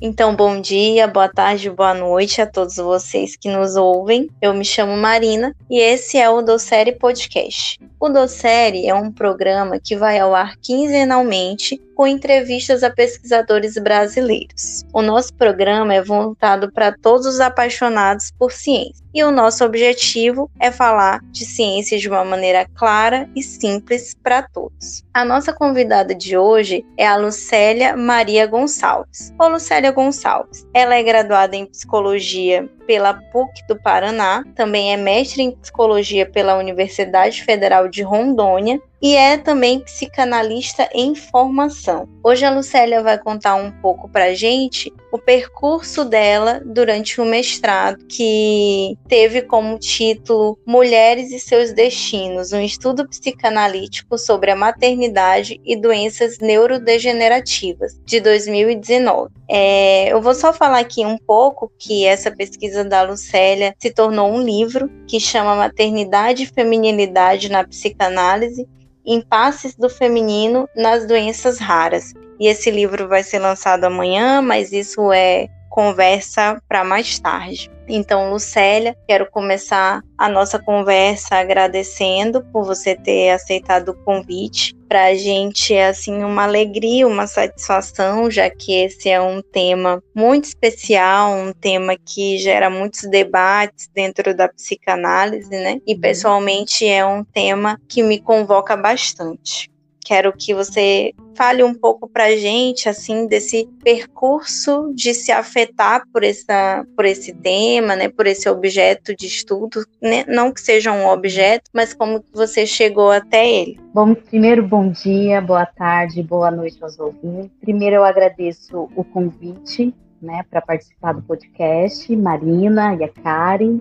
Então, bom dia, boa tarde, boa noite a todos vocês que nos ouvem. Eu me chamo Marina e esse é o Docere Podcast. O Docere é um programa que vai ao ar quinzenalmente com entrevistas a pesquisadores brasileiros. O nosso programa é voltado para todos os apaixonados por ciência e o nosso objetivo é falar de ciência de uma maneira clara e simples para todos. A nossa convidada de hoje é a Lucélia Maria Gonçalves. Ô Lucélia Gonçalves, ela é graduada em psicologia pela PUC do Paraná, também é mestre em psicologia pela Universidade Federal de Rondônia e é também psicanalista em formação. Hoje a Lucélia vai contar um pouco para gente o percurso dela durante o mestrado, que teve como título Mulheres e seus Destinos, um estudo psicanalítico sobre a maternidade e doenças neurodegenerativas, de 2019. É, eu vou só falar aqui um pouco que essa pesquisa da Lucélia se tornou um livro que chama Maternidade e Feminilidade na Psicanálise, Impasses do Feminino nas Doenças Raras. E esse livro vai ser lançado amanhã, mas isso é conversa para mais tarde. Então, Lucélia, quero começar a nossa conversa agradecendo por você ter aceitado o convite. Para a gente é assim uma alegria, uma satisfação, já que esse é um tema muito especial, um tema que gera muitos debates dentro da psicanálise, né? E uhum. pessoalmente é um tema que me convoca bastante. Quero que você fale um pouco para gente, assim, desse percurso de se afetar por, essa, por esse tema, né, por esse objeto de estudo, né? não que seja um objeto, mas como você chegou até ele. Bom, primeiro, bom dia, boa tarde, boa noite aos ouvintes. Primeiro, eu agradeço o convite né, para participar do podcast, Marina e a Karen.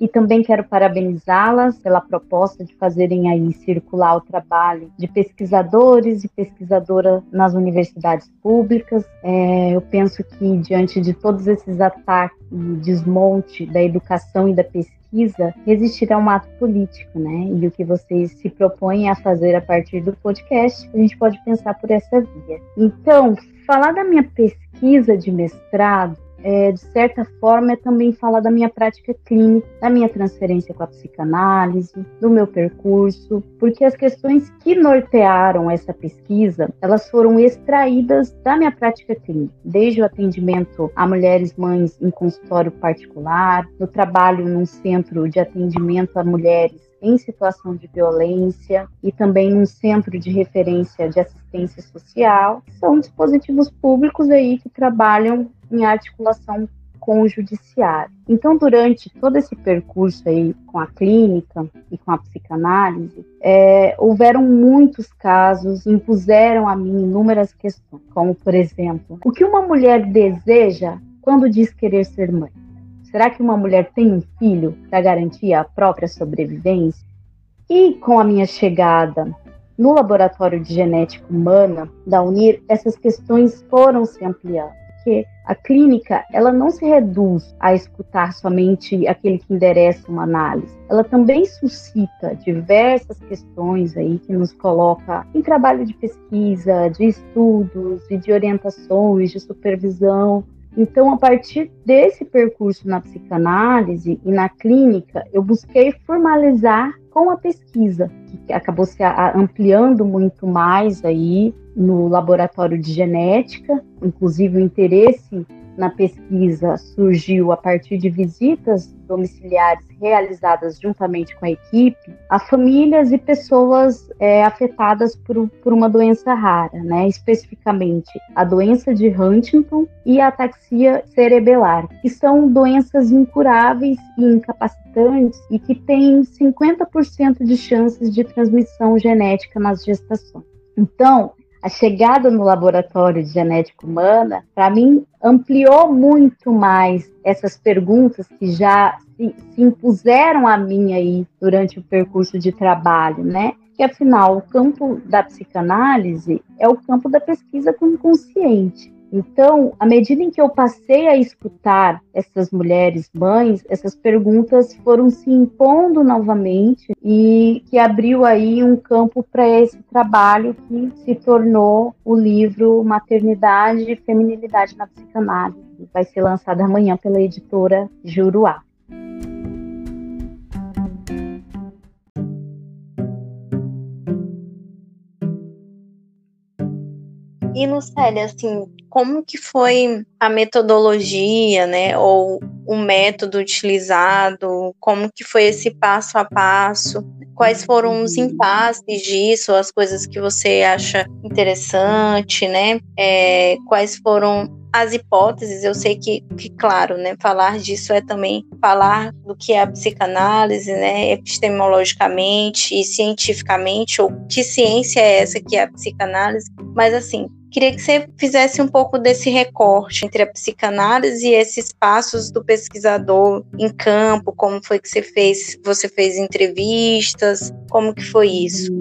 E também quero parabenizá-las pela proposta de fazerem aí circular o trabalho de pesquisadores e pesquisadoras nas universidades públicas. É, eu penso que diante de todos esses ataques e desmonte da educação e da pesquisa, existirá um ato político, né? E o que vocês se propõem a fazer a partir do podcast, a gente pode pensar por essa via. Então, falar da minha pesquisa de mestrado é, de certa forma, é também falar da minha prática clínica, da minha transferência com a psicanálise, do meu percurso, porque as questões que nortearam essa pesquisa, elas foram extraídas da minha prática clínica, desde o atendimento a mulheres mães em consultório particular, no trabalho num centro de atendimento a mulheres em situação de violência e também num centro de referência de assistência social. São dispositivos públicos aí que trabalham em articulação com o judiciário. Então, durante todo esse percurso aí com a clínica e com a psicanálise, é, houveram muitos casos, impuseram a mim inúmeras questões, como, por exemplo, o que uma mulher deseja quando diz querer ser mãe? Será que uma mulher tem um filho para garantir a própria sobrevivência? E com a minha chegada no laboratório de genética humana da Unir, essas questões foram se ampliando porque a clínica ela não se reduz a escutar somente aquele que endereça uma análise. Ela também suscita diversas questões aí que nos coloca em trabalho de pesquisa, de estudos e de orientações, de supervisão. Então, a partir desse percurso na psicanálise e na clínica, eu busquei formalizar com a pesquisa, que acabou se ampliando muito mais aí no laboratório de genética, inclusive o interesse na pesquisa surgiu a partir de visitas domiciliares realizadas juntamente com a equipe a famílias e pessoas é, afetadas por, por uma doença rara, né? especificamente a doença de Huntington e a ataxia cerebelar, que são doenças incuráveis e incapacitantes e que têm 50% de chances de transmissão genética nas gestações. Então, a chegada no laboratório de genética humana, para mim, ampliou muito mais essas perguntas que já se, se, impuseram a mim aí durante o percurso de trabalho, né? Que afinal, o campo da psicanálise é o campo da pesquisa com o inconsciente. Então, à medida em que eu passei a escutar essas mulheres mães, essas perguntas foram se impondo novamente e que abriu aí um campo para esse trabalho que se tornou o livro Maternidade e Feminilidade na Psicanálise. Vai ser lançado amanhã pela editora Juruá. E Lucélia, assim, como que foi a metodologia, né, ou o método utilizado, como que foi esse passo a passo, quais foram os impasses disso, as coisas que você acha interessante, né, é, quais foram as hipóteses, eu sei que, que, claro, né, falar disso é também falar do que é a psicanálise, né, epistemologicamente e cientificamente, ou que ciência é essa que é a psicanálise, mas assim, Queria que você fizesse um pouco desse recorte entre a psicanálise e esses passos do pesquisador em campo, como foi que você fez? Você fez entrevistas? Como que foi isso?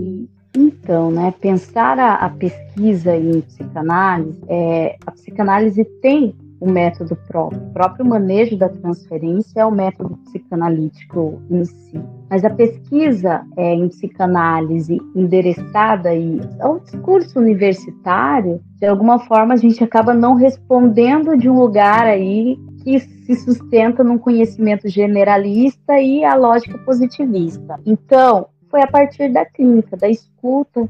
Então, né, pensar a, a pesquisa em psicanálise, é, a psicanálise tem o método próprio. O próprio manejo da transferência é o método psicanalítico em si. Mas a pesquisa é, em psicanálise endereçada aí ao discurso universitário, de alguma forma a gente acaba não respondendo de um lugar aí que se sustenta num conhecimento generalista e a lógica positivista. Então, foi a partir da clínica, da escuta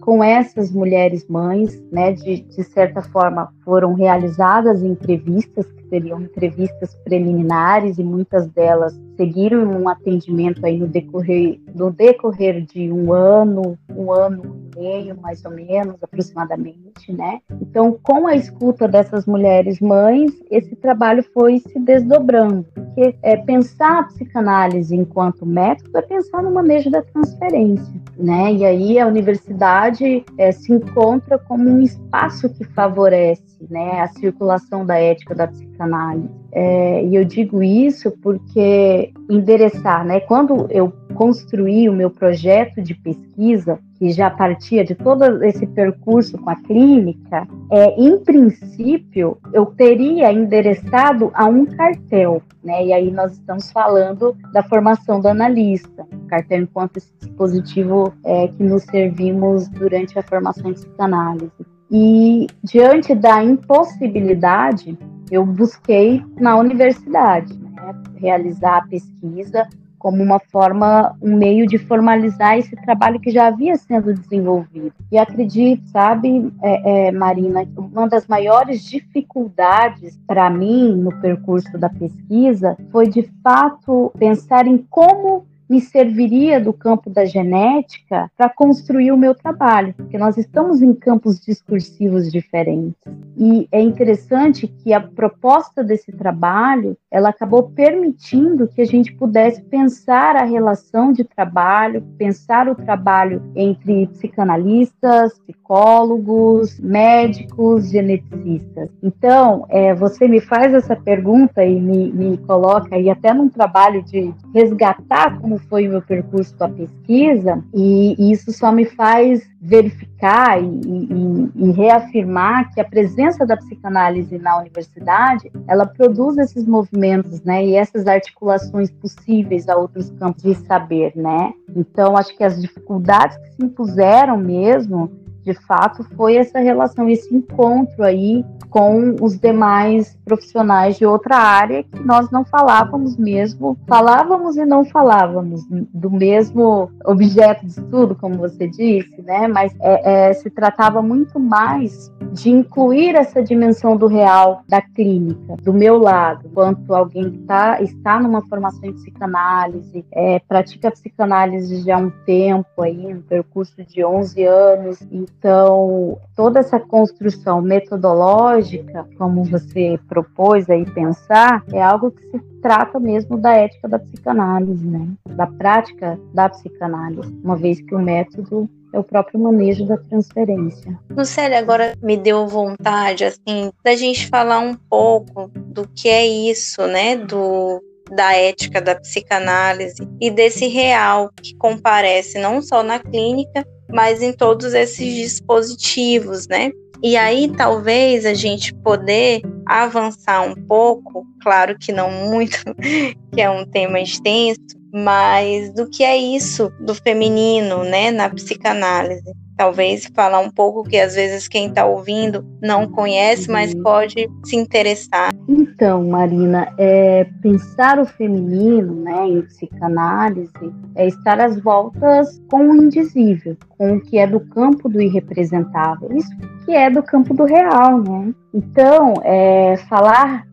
com essas mulheres mães, né, de, de certa forma foram realizadas entrevistas, que seriam entrevistas preliminares e muitas delas seguiram um atendimento aí no decorrer, no decorrer de um ano, um ano e meio, mais ou menos, aproximadamente, né? Então, com a escuta dessas mulheres mães, esse trabalho foi se desdobrando, porque é, pensar a psicanálise enquanto método é pensar no manejo da transferência, né? E aí a universidade é, se encontra como um espaço que favorece, né, a circulação da ética da psicanálise. É, e eu digo isso porque endereçar, né? Quando eu construí o meu projeto de pesquisa, que já partia de todo esse percurso com a clínica, é, em princípio, eu teria endereçado a um cartel, né? E aí nós estamos falando da formação do analista, cartel enquanto esse dispositivo é, que nos servimos durante a formação de psicanálise. E diante da impossibilidade, eu busquei na universidade né, realizar a pesquisa como uma forma, um meio de formalizar esse trabalho que já havia sendo desenvolvido. E acredito, sabe, é, é, Marina, uma das maiores dificuldades para mim no percurso da pesquisa foi de fato pensar em como me serviria do campo da genética para construir o meu trabalho, porque nós estamos em campos discursivos diferentes. E é interessante que a proposta desse trabalho, ela acabou permitindo que a gente pudesse pensar a relação de trabalho, pensar o trabalho entre psicanalistas, psicólogos, médicos, geneticistas. Então, é, você me faz essa pergunta e me, me coloca aí até num trabalho de resgatar como foi o meu percurso com a pesquisa, e, e isso só me faz verificar e, e, e, reafirmar que a presença da psicanálise na universidade ela produz esses movimentos, né, e essas articulações possíveis a outros campos de saber, né. Então acho que as dificuldades que se impuseram mesmo de fato, foi essa relação, esse encontro aí com os demais profissionais de outra área que nós não falávamos mesmo, falávamos e não falávamos do mesmo objeto de estudo, como você disse, né? Mas é, é, se tratava muito mais de incluir essa dimensão do real da clínica, do meu lado, quanto alguém que tá, está numa formação em psicanálise, é, pratica psicanálise já há um tempo aí, um percurso de 11 anos, então toda essa construção metodológica, como você propôs aí pensar, é algo que se trata mesmo da ética da psicanálise, né? Da prática da psicanálise, uma vez que o método é o próprio manejo da transferência. Lucélia, agora me deu vontade, assim, da gente falar um pouco do que é isso, né, do da ética da psicanálise e desse real que comparece não só na clínica, mas em todos esses dispositivos, né? E aí talvez a gente poder avançar um pouco, claro que não muito, que é um tema extenso, mas do que é isso do feminino, né, na psicanálise talvez falar um pouco que às vezes quem está ouvindo não conhece, mas uhum. pode se interessar. Então, Marina, é, pensar o feminino né, em psicanálise é estar às voltas com o indizível, com o que é do campo do irrepresentável, isso que é do campo do real, né? Então, é, falar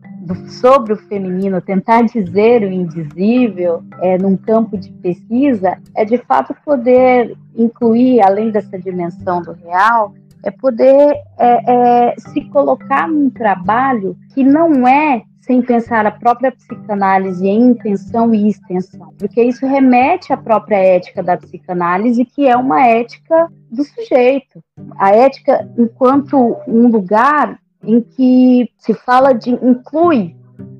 sobre o feminino, tentar dizer o indizível é, num campo de pesquisa, é de fato poder incluir, além dessa dimensão do real, é poder é, é, se colocar num trabalho que não é sem pensar a própria psicanálise em intenção e extensão, porque isso remete à própria ética da psicanálise, que é uma ética do sujeito. A ética enquanto um lugar em que se fala de inclui,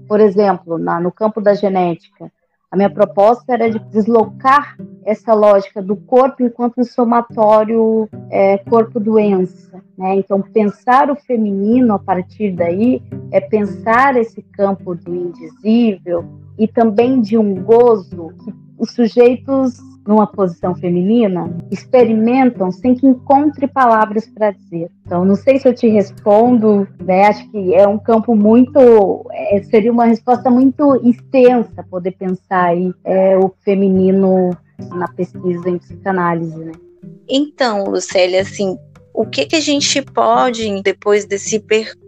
por exemplo, na, no campo da genética. A minha proposta era de deslocar essa lógica do corpo enquanto um somatório é, corpo-doença. Né? Então, pensar o feminino a partir daí é pensar esse campo do indizível e também de um gozo que os sujeitos numa posição feminina experimentam sem que encontre palavras para dizer. Então, não sei se eu te respondo, né? Acho que é um campo muito, é, seria uma resposta muito extensa poder pensar aí é, o feminino na pesquisa em psicanálise, né? Então, Lucélia, assim, o que, que a gente pode, depois desse percurso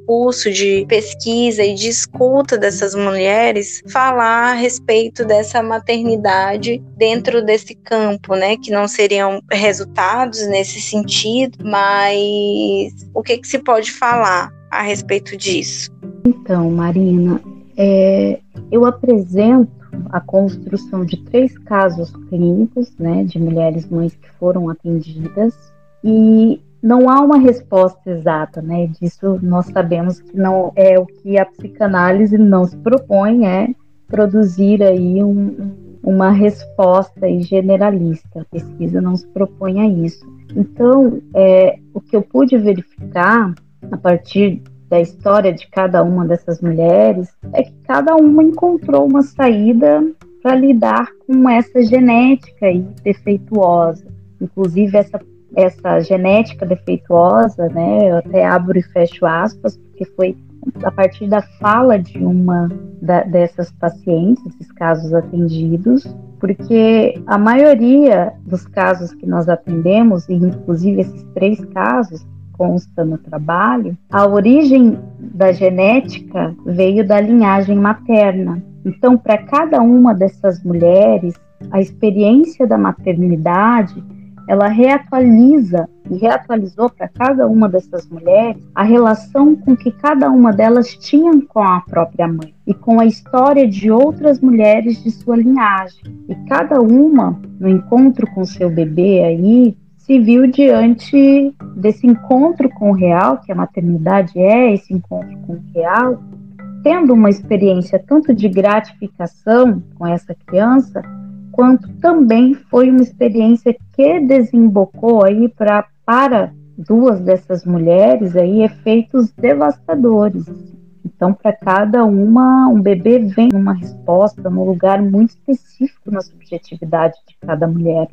de pesquisa e de escuta dessas mulheres, falar a respeito dessa maternidade dentro desse campo, né? Que não seriam resultados nesse sentido, mas o que, que se pode falar a respeito disso? Então, Marina, é, eu apresento a construção de três casos clínicos, né, de mulheres mães que foram atendidas e não há uma resposta exata, né? Disso nós sabemos que não é o que a psicanálise não se propõe é produzir aí um, uma resposta generalista. A pesquisa não se propõe a isso. Então, é, o que eu pude verificar a partir da história de cada uma dessas mulheres é que cada uma encontrou uma saída para lidar com essa genética aí defeituosa. Inclusive, essa essa genética defeituosa, né? Eu até abro e fecho aspas, porque foi a partir da fala de uma da, dessas pacientes, esses casos atendidos, porque a maioria dos casos que nós atendemos, e inclusive esses três casos consta no trabalho, a origem da genética veio da linhagem materna. Então, para cada uma dessas mulheres, a experiência da maternidade ela reatualiza e reatualizou para cada uma dessas mulheres a relação com que cada uma delas tinha com a própria mãe e com a história de outras mulheres de sua linhagem. E cada uma, no encontro com seu bebê aí, se viu diante desse encontro com o real, que a maternidade é esse encontro com o real, tendo uma experiência tanto de gratificação com essa criança, quanto também foi uma experiência que desembocou aí pra, para duas dessas mulheres aí efeitos devastadores. Então, para cada uma, um bebê vem numa resposta, num lugar muito específico na subjetividade de cada mulher.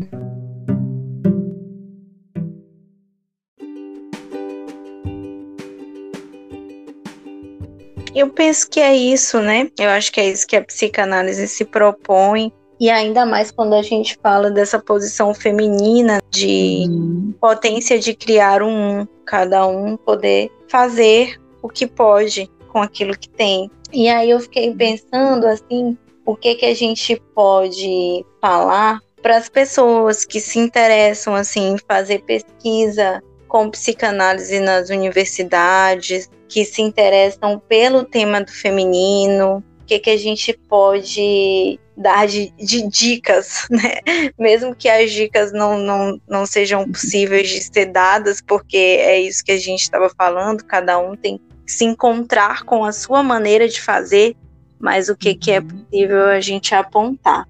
Eu penso que é isso, né? Eu acho que é isso que a psicanálise se propõe e ainda mais quando a gente fala dessa posição feminina de uhum. potência de criar um, cada um poder fazer o que pode com aquilo que tem. E aí eu fiquei pensando assim, o que que a gente pode falar para as pessoas que se interessam assim em fazer pesquisa com psicanálise nas universidades, que se interessam pelo tema do feminino, o que que a gente pode dar de, de, dicas, né? Mesmo que as dicas não, não, não sejam possíveis de ser dadas, porque é isso que a gente estava falando, cada um tem que se encontrar com a sua maneira de fazer, mas o que, que é possível a gente apontar.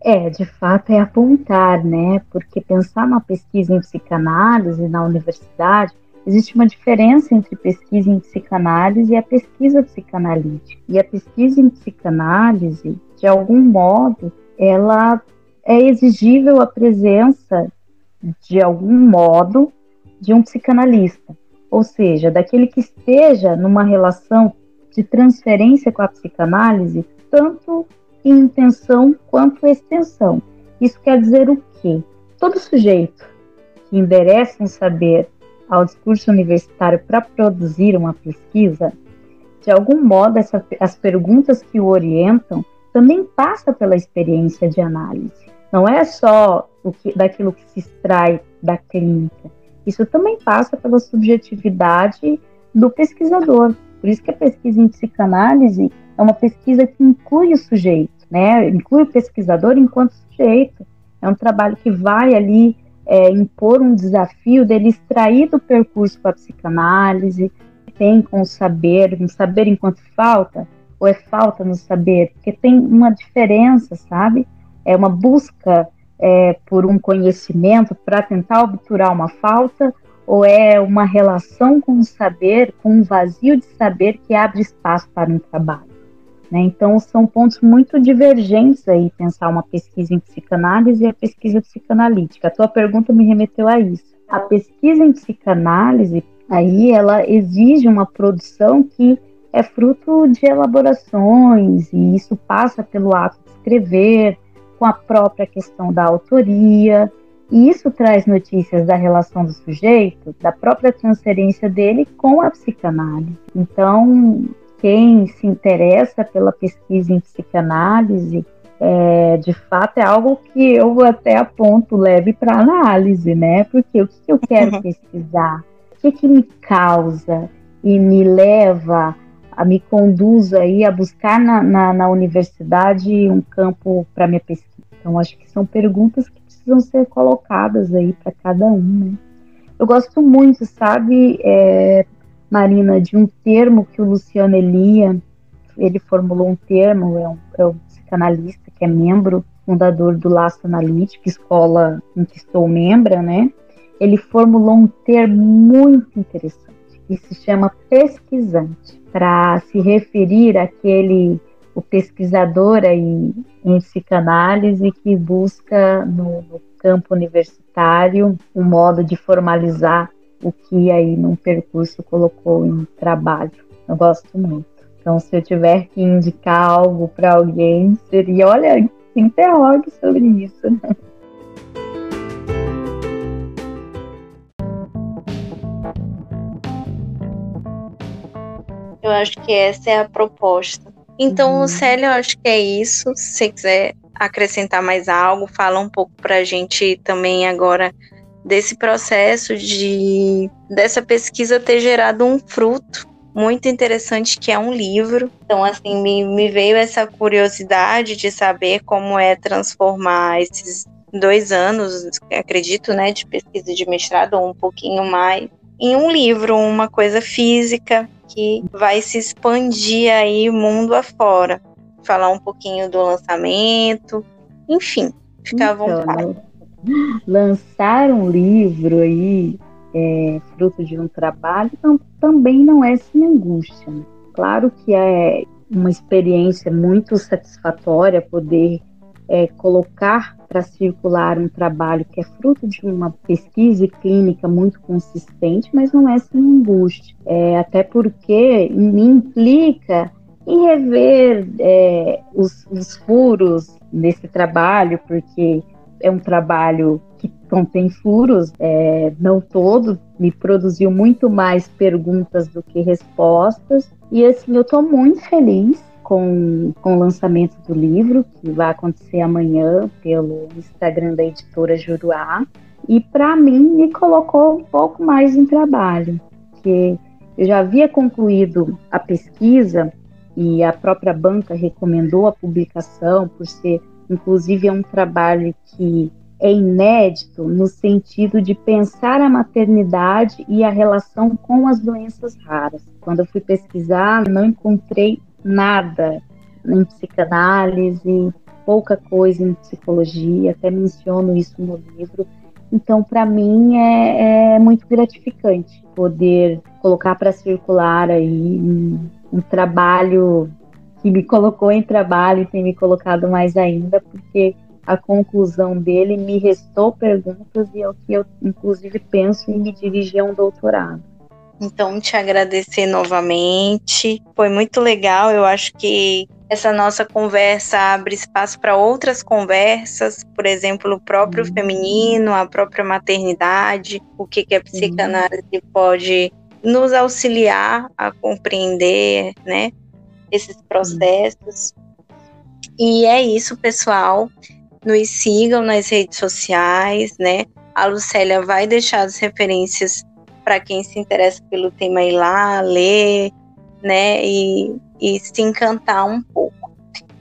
É, de fato é apontar, né? Porque pensar na pesquisa em psicanálise na universidade existe uma diferença entre pesquisa em psicanálise e a pesquisa psicanalítica. E a pesquisa em psicanálise, de algum modo, ela é exigível a presença, de algum modo, de um psicanalista, ou seja, daquele que esteja numa relação de transferência com a psicanálise, tanto em intenção quanto extensão. Isso quer dizer o quê? Todo sujeito que endereça um saber ao discurso universitário para produzir uma pesquisa, de algum modo, essa, as perguntas que o orientam também passa pela experiência de análise. Não é só o que, daquilo que se extrai da clínica. Isso também passa pela subjetividade do pesquisador. Por isso que a pesquisa em psicanálise é uma pesquisa que inclui o sujeito, né? Inclui o pesquisador enquanto sujeito. É um trabalho que vai ali é, impor um desafio dele extrair do percurso para a psicanálise, tem com o saber, um saber enquanto falta, ou é falta no saber, porque tem uma diferença, sabe? É uma busca é, por um conhecimento para tentar obturar uma falta, ou é uma relação com o saber, com um vazio de saber que abre espaço para um trabalho. Né? Então, são pontos muito divergentes aí, pensar uma pesquisa em psicanálise e a pesquisa psicanalítica. A tua pergunta me remeteu a isso. A pesquisa em psicanálise, aí, ela exige uma produção que é fruto de elaborações, e isso passa pelo ato de escrever, com a própria questão da autoria, e isso traz notícias da relação do sujeito, da própria transferência dele com a psicanálise. Então, quem se interessa pela pesquisa em psicanálise, é, de fato é algo que eu até aponto leve para análise, né? Porque o que eu quero pesquisar? O que, que me causa e me leva, a me conduz aí a buscar na, na, na universidade um campo para minha pesquisa? Então, acho que são perguntas que precisam ser colocadas aí para cada um, né? Eu gosto muito, sabe, é, Marina, de um termo que o Luciano Elia, ele formulou um termo, é um, é um psicanalista que é membro, fundador do Laço Analítico, escola em que estou membro, né? Ele formulou um termo muito interessante, que se chama pesquisante, para se referir àquele o pesquisador aí em psicanálise que busca no, no campo universitário um modo de formalizar o que aí num percurso colocou em trabalho. Eu gosto muito. Então, se eu tiver que indicar algo para alguém, seria, olha, se interrogue sobre isso. Eu acho que essa é a proposta. Então, uhum. Célio, eu acho que é isso. Se você quiser acrescentar mais algo, fala um pouco para a gente também agora desse processo de dessa pesquisa ter gerado um fruto muito interessante que é um livro. Então, assim, me, me veio essa curiosidade de saber como é transformar esses dois anos, acredito, né, de pesquisa de mestrado ou um pouquinho mais, em um livro, uma coisa física que vai se expandir aí mundo afora. Falar um pouquinho do lançamento, enfim, ficar então, à vontade lançar um livro aí, é, fruto de um trabalho, então, também não é sem angústia. Né? Claro que é uma experiência muito satisfatória poder é, colocar para circular um trabalho que é fruto de uma pesquisa clínica muito consistente, mas não é sem angústia. É, até porque me implica em rever é, os, os furos nesse trabalho, porque é um trabalho que contém furos, é, não todo, me produziu muito mais perguntas do que respostas. E assim, eu estou muito feliz com, com o lançamento do livro, que vai acontecer amanhã pelo Instagram da editora Juruá. E para mim, me colocou um pouco mais em trabalho, porque eu já havia concluído a pesquisa e a própria banca recomendou a publicação por ser Inclusive, é um trabalho que é inédito no sentido de pensar a maternidade e a relação com as doenças raras. Quando eu fui pesquisar, não encontrei nada em psicanálise, pouca coisa em psicologia, até menciono isso no livro. Então, para mim, é, é, muito gratificante poder colocar para circular aí um, um trabalho que me colocou em trabalho e tem me colocado mais ainda, porque a conclusão dele me restou perguntas e é o que eu, inclusive, penso em me dirigir a um doutorado. Então, te agradecer novamente. Foi muito legal. Eu acho que essa nossa conversa abre espaço para outras conversas, por exemplo, o próprio uhum. feminino, a própria maternidade, o que, que a psicanálise uhum. pode nos auxiliar a compreender, né, esses processos. Uhum. E é isso, pessoal. Nos sigam nas redes sociais, né? A Lucélia vai deixar as referências para quem se interessa pelo tema ir lá, ler, né, e, e se encantar um pouco.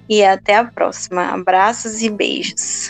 E até a próxima. Abraços e beijos.